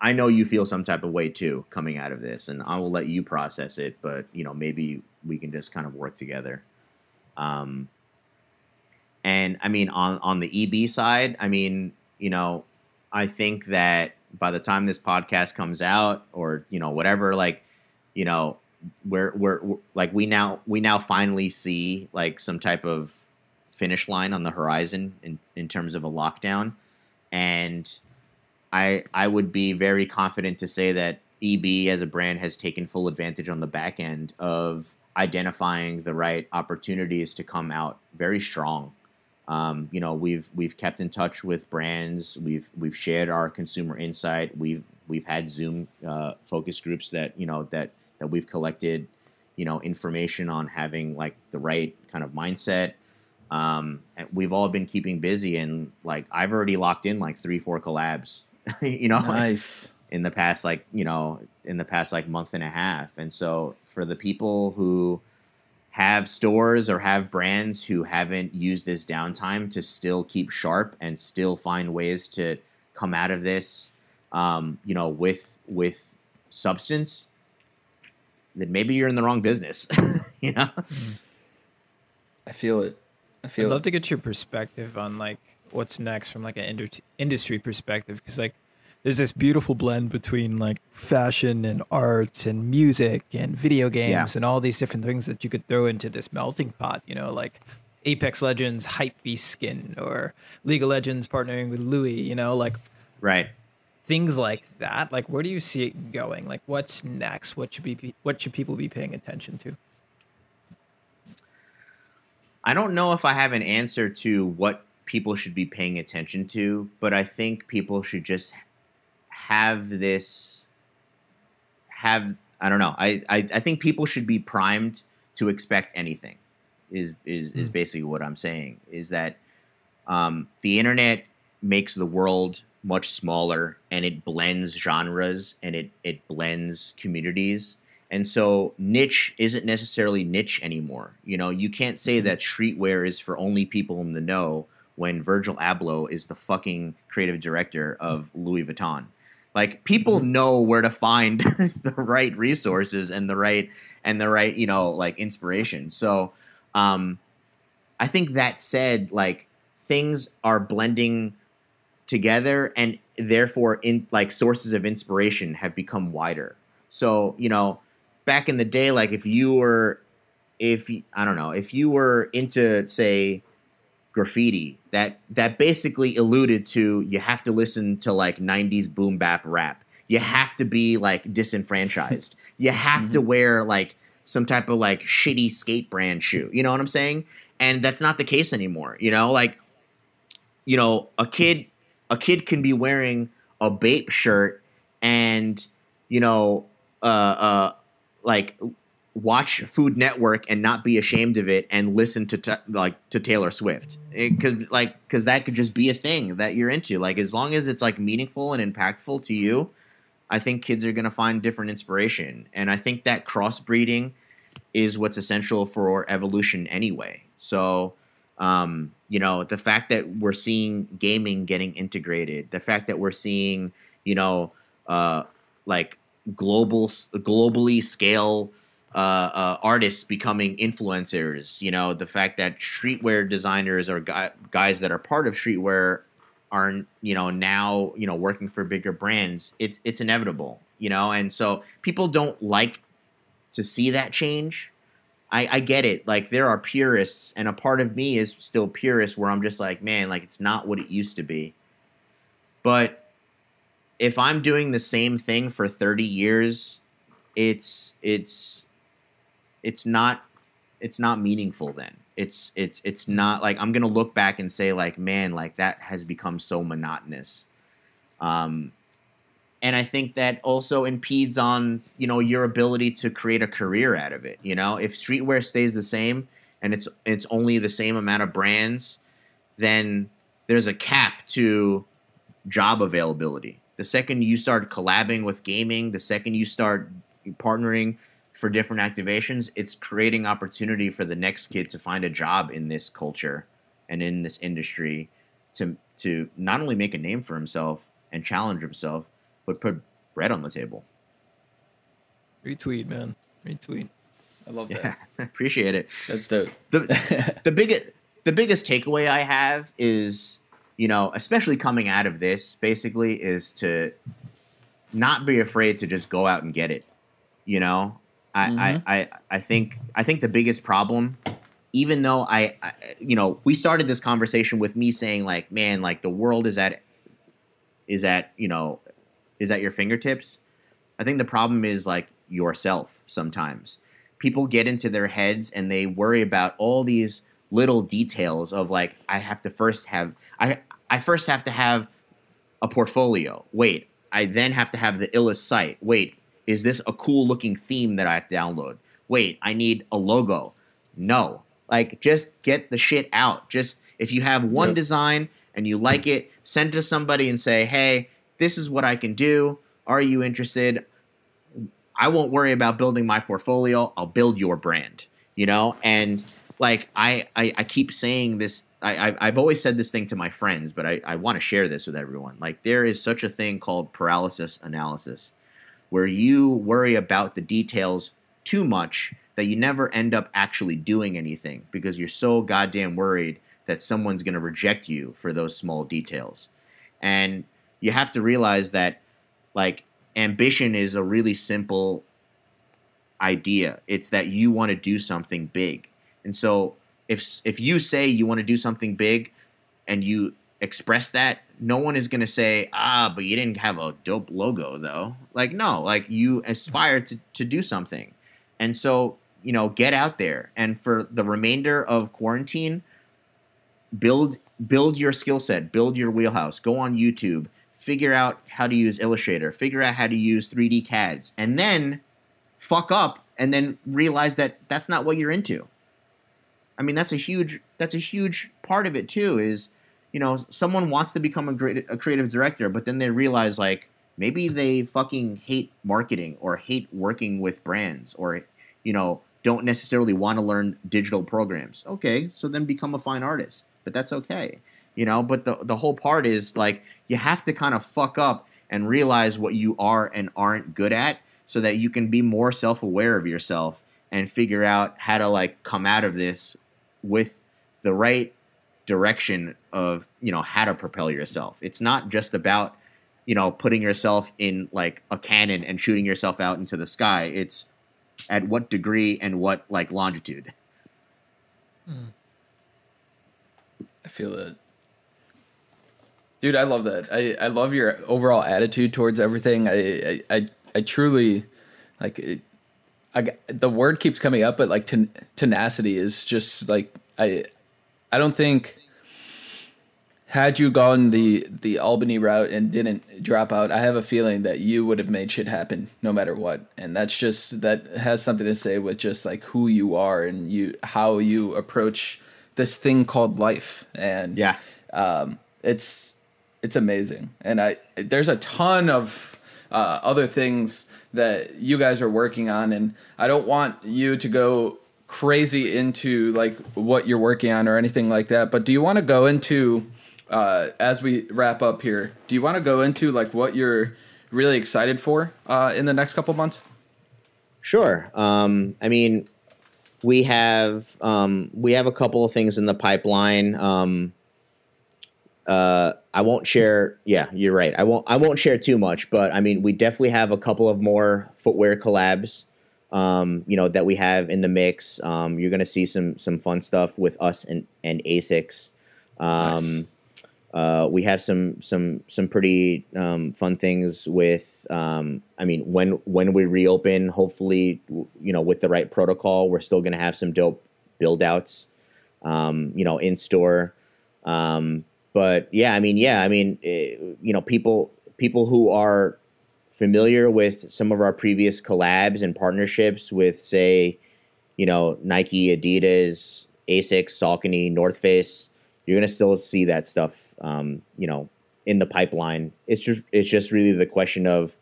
I know you feel some type of way too coming out of this and I will let you process it, but you know, maybe we can just kind of work together. Um, and I mean, on on the EB side, I mean, you know, I think that by the time this podcast comes out, or you know, whatever, like, you know, we're we're, we're like we now we now finally see like some type of finish line on the horizon in in terms of a lockdown, and I I would be very confident to say that EB as a brand has taken full advantage on the back end of identifying the right opportunities to come out very strong um, you know, we've we've kept in touch with brands. We've we've shared our consumer insight. We've we've had Zoom uh, focus groups that you know that that we've collected, you know, information on having like the right kind of mindset. Um, and we've all been keeping busy, and like I've already locked in like three, four collabs. you know, nice. Like, in the past, like you know, in the past like month and a half, and so for the people who have stores or have brands who haven't used this downtime to still keep sharp and still find ways to come out of this, um, you know, with with substance, then maybe you're in the wrong business. you know. I feel it. I feel. I'd it. love to get your perspective on like what's next from like an industry perspective, because like there's this beautiful blend between like fashion and arts and music and video games yeah. and all these different things that you could throw into this melting pot, you know, like Apex Legends hype beast skin or League of Legends partnering with Louis, you know, like right things like that. Like where do you see it going? Like what's next? What should be what should people be paying attention to? I don't know if I have an answer to what people should be paying attention to, but I think people should just have this have I don't know. I, I, I think people should be primed to expect anything. Is is, mm. is hmm. basically what I'm saying. Is that um, the internet makes the world much smaller and it blends genres and it it blends communities. And so niche isn't necessarily niche anymore. You know, you can't say hmm. that streetwear is for only people in the know when Virgil Abloh is the fucking creative director of Louis Vuitton. Like people mm-hmm. know where to find the right resources and the right and the right, you know, like inspiration. So um I think that said, like things are blending together and therefore in like sources of inspiration have become wider so you know back in the day like if you were if i don't know if you were into say graffiti that that basically alluded to you have to listen to like 90s boom bap rap. You have to be like disenfranchised. You have mm-hmm. to wear like some type of like shitty skate brand shoe. You know what i'm saying? And that's not the case anymore you know? Like you know a kid a kid can be wearing a Bape shirt and you know uh uh like watch Food Network and not be ashamed of it and listen to t- like to Taylor Swift. It could like cuz that could just be a thing that you're into. Like as long as it's like meaningful and impactful to you, I think kids are going to find different inspiration. And I think that crossbreeding is what's essential for evolution anyway. So um, you know, the fact that we're seeing gaming getting integrated, the fact that we're seeing, you know, uh, like global, globally scale uh, uh, artists becoming influencers. You know, the fact that streetwear designers or guys that are part of streetwear are, you know, now you know working for bigger brands. It's it's inevitable. You know, and so people don't like to see that change I, I get it. Like there are purists, and a part of me is still purist, where I'm just like, man, like it's not what it used to be. But if I'm doing the same thing for 30 years, it's it's it's not it's not meaningful then. It's it's it's not like I'm gonna look back and say like, man, like that has become so monotonous. Um, and I think that also impedes on you know your ability to create a career out of it. You know, if streetwear stays the same and it's it's only the same amount of brands, then there's a cap to job availability. The second you start collabing with gaming, the second you start partnering for different activations, it's creating opportunity for the next kid to find a job in this culture and in this industry to to not only make a name for himself and challenge himself, but put bread on the table. Retweet, man. Retweet. I love that. Yeah, appreciate it. That's dope. The the biggest the biggest takeaway I have is, you know, especially coming out of this, basically, is to not be afraid to just go out and get it. You know, I mm-hmm. I, I I think I think the biggest problem even though I, I, you know we started this conversation with me saying like man like the world is at is at you know is at your fingertips. I think the problem is like yourself sometimes. People get into their heads and they worry about all these little details of like I have to first have I I first have to have a portfolio. Wait, I then have to have the illest site. Wait, is this a cool looking theme that I have to download? Wait, I need a logo. No. Like just get the shit out. Just if you have one yep. design and you like it, send it to somebody and say, "Hey, this is what I can do. Are you interested? I won't worry about building my portfolio. I'll build your brand, you know? And like, I, I, I keep saying this. I, I, have always said this thing to my friends, but I, I want to share this with everyone. Like, there is such a thing called paralysis analysis, where you worry about the details too much that you never end up actually doing anything because you're so goddamn worried that someone's going to reject you for those small details. And you have to realize that like ambition is a really simple idea. It's that you want to do something big. And so if if you say you want to do something big and you express that, no one is going to say, "Ah, but you didn't have a dope logo though." Like no, like you aspire to to do something. And so, you know, get out there and for the remainder of quarantine build build your skill set, build your wheelhouse. Go on YouTube figure out how to use Illustrator, figure out how to use 3D CADs, and then fuck up and then realize that that's not what you're into. I mean, that's a huge that's a huge part of it too. Is you know someone wants to become a great a creative director, but then they realize like maybe they fucking hate marketing or hate working with brands or you know don't necessarily want to learn digital programs. Okay, so then become a fine artist, but that's okay you know but the the whole part is like you have to kind of fuck up and realize what you are and aren't good at so that you can be more self-aware of yourself and figure out how to like come out of this with the right direction of you know how to propel yourself. It's not just about you know putting yourself in like a cannon and shooting yourself out into the sky. It's at what degree and what like longitude. Hmm. I feel it. Dude, I love that. I, I love your overall attitude towards everything. I I, I, I truly like it, I the word keeps coming up, but like ten, tenacity is just like I I don't think had you gone the the Albany route and didn't drop out, I have a feeling that you would have made shit happen no matter what. And that's just that has something to say with just like who you are and you how you approach this thing called life. And Yeah. um, it's it's amazing, and I there's a ton of uh, other things that you guys are working on, and I don't want you to go crazy into like what you're working on or anything like that. But do you want to go into uh, as we wrap up here? Do you want to go into like what you're really excited for uh, in the next couple months? Sure. Um, I mean, we have um, we have a couple of things in the pipeline. Um, uh, I won't share. Yeah, you're right. I won't. I won't share too much, but I mean, we definitely have a couple of more footwear collabs. Um, you know that we have in the mix. Um, you're gonna see some some fun stuff with us and and Asics. Um, Nice. uh, we have some some some pretty um, fun things with. Um, I mean, when when we reopen, hopefully, you know, with the right protocol, we're still going to have some dope build outs. Um, you know, in store. Um, but yeah, I mean, yeah, I mean, eh, you know, people people who are familiar with some of our previous collabs and partnerships with, say, you know, Nike, Adidas, Asics, Saucony, North Face, you're gonna still see that stuff, um, you know, in the pipeline. It's just it's just really the question of,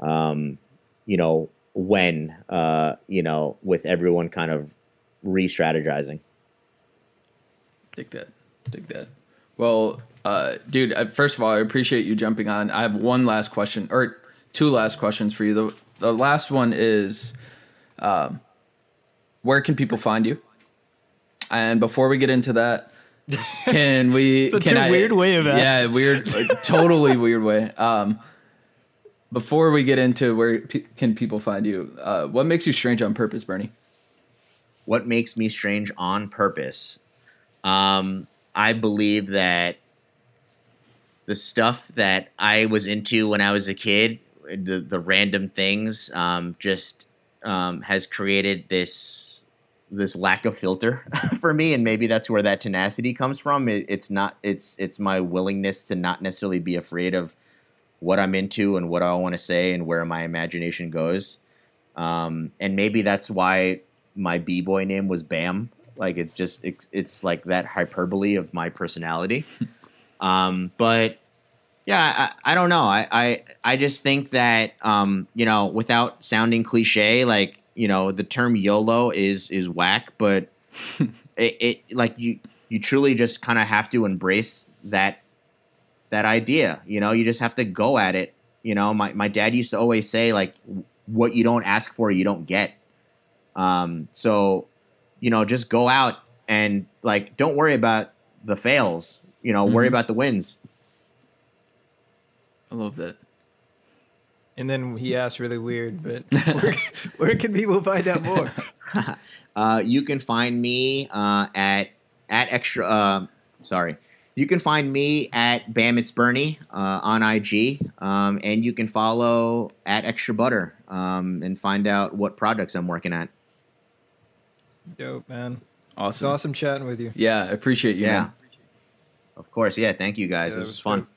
um, you know, when, uh, you know, with everyone kind of re-strategizing. Dig that. Dig that. Well, uh, dude, first of all, I appreciate you jumping on. I have one last question, or two last questions for you. The, the last one is um, where can people find you? And before we get into that, can we? Such can a I- weird way of asking. Yeah, weird, like, totally weird way. Um, before we get into where pe- can people find you, uh, what makes you strange on purpose, Bernie? what makes me strange on purpose um, i believe that the stuff that i was into when i was a kid the, the random things um, just um, has created this this lack of filter for me and maybe that's where that tenacity comes from. It, it's not it's it's my willingness to not necessarily be afraid of what i'm into and what i want to say and where my imagination goes. Um, and maybe that's why my b-boy name was bam. Like it just it's, it's like that hyperbole of my personality. Um, but yeah I, I don't know I, I i just think that um, you know without sounding cliche like you know the term yolo is is whack but it, it like you you truly just kind of have to embrace that that idea you know you just have to go at it you know my, my dad used to always say like what you don't ask for you don't get um, so, you know, just go out and like don't worry about the fails. You know, worry Mhm. about the wins. I love that. And then he asked really weird, but where, where can people find out more? Uh, you can find me uh, at at extra. Uh, sorry, you can find me at Bam It's Bernie uh, on IG, um, and you can follow at Extra Butter um, and find out what projects I'm working at. Dope, man. It's Awesome. awesome chatting with you. Yeah, I appreciate you, Yeah, of course. Yeah, thank you guys. Yeah, this was was fun. dope.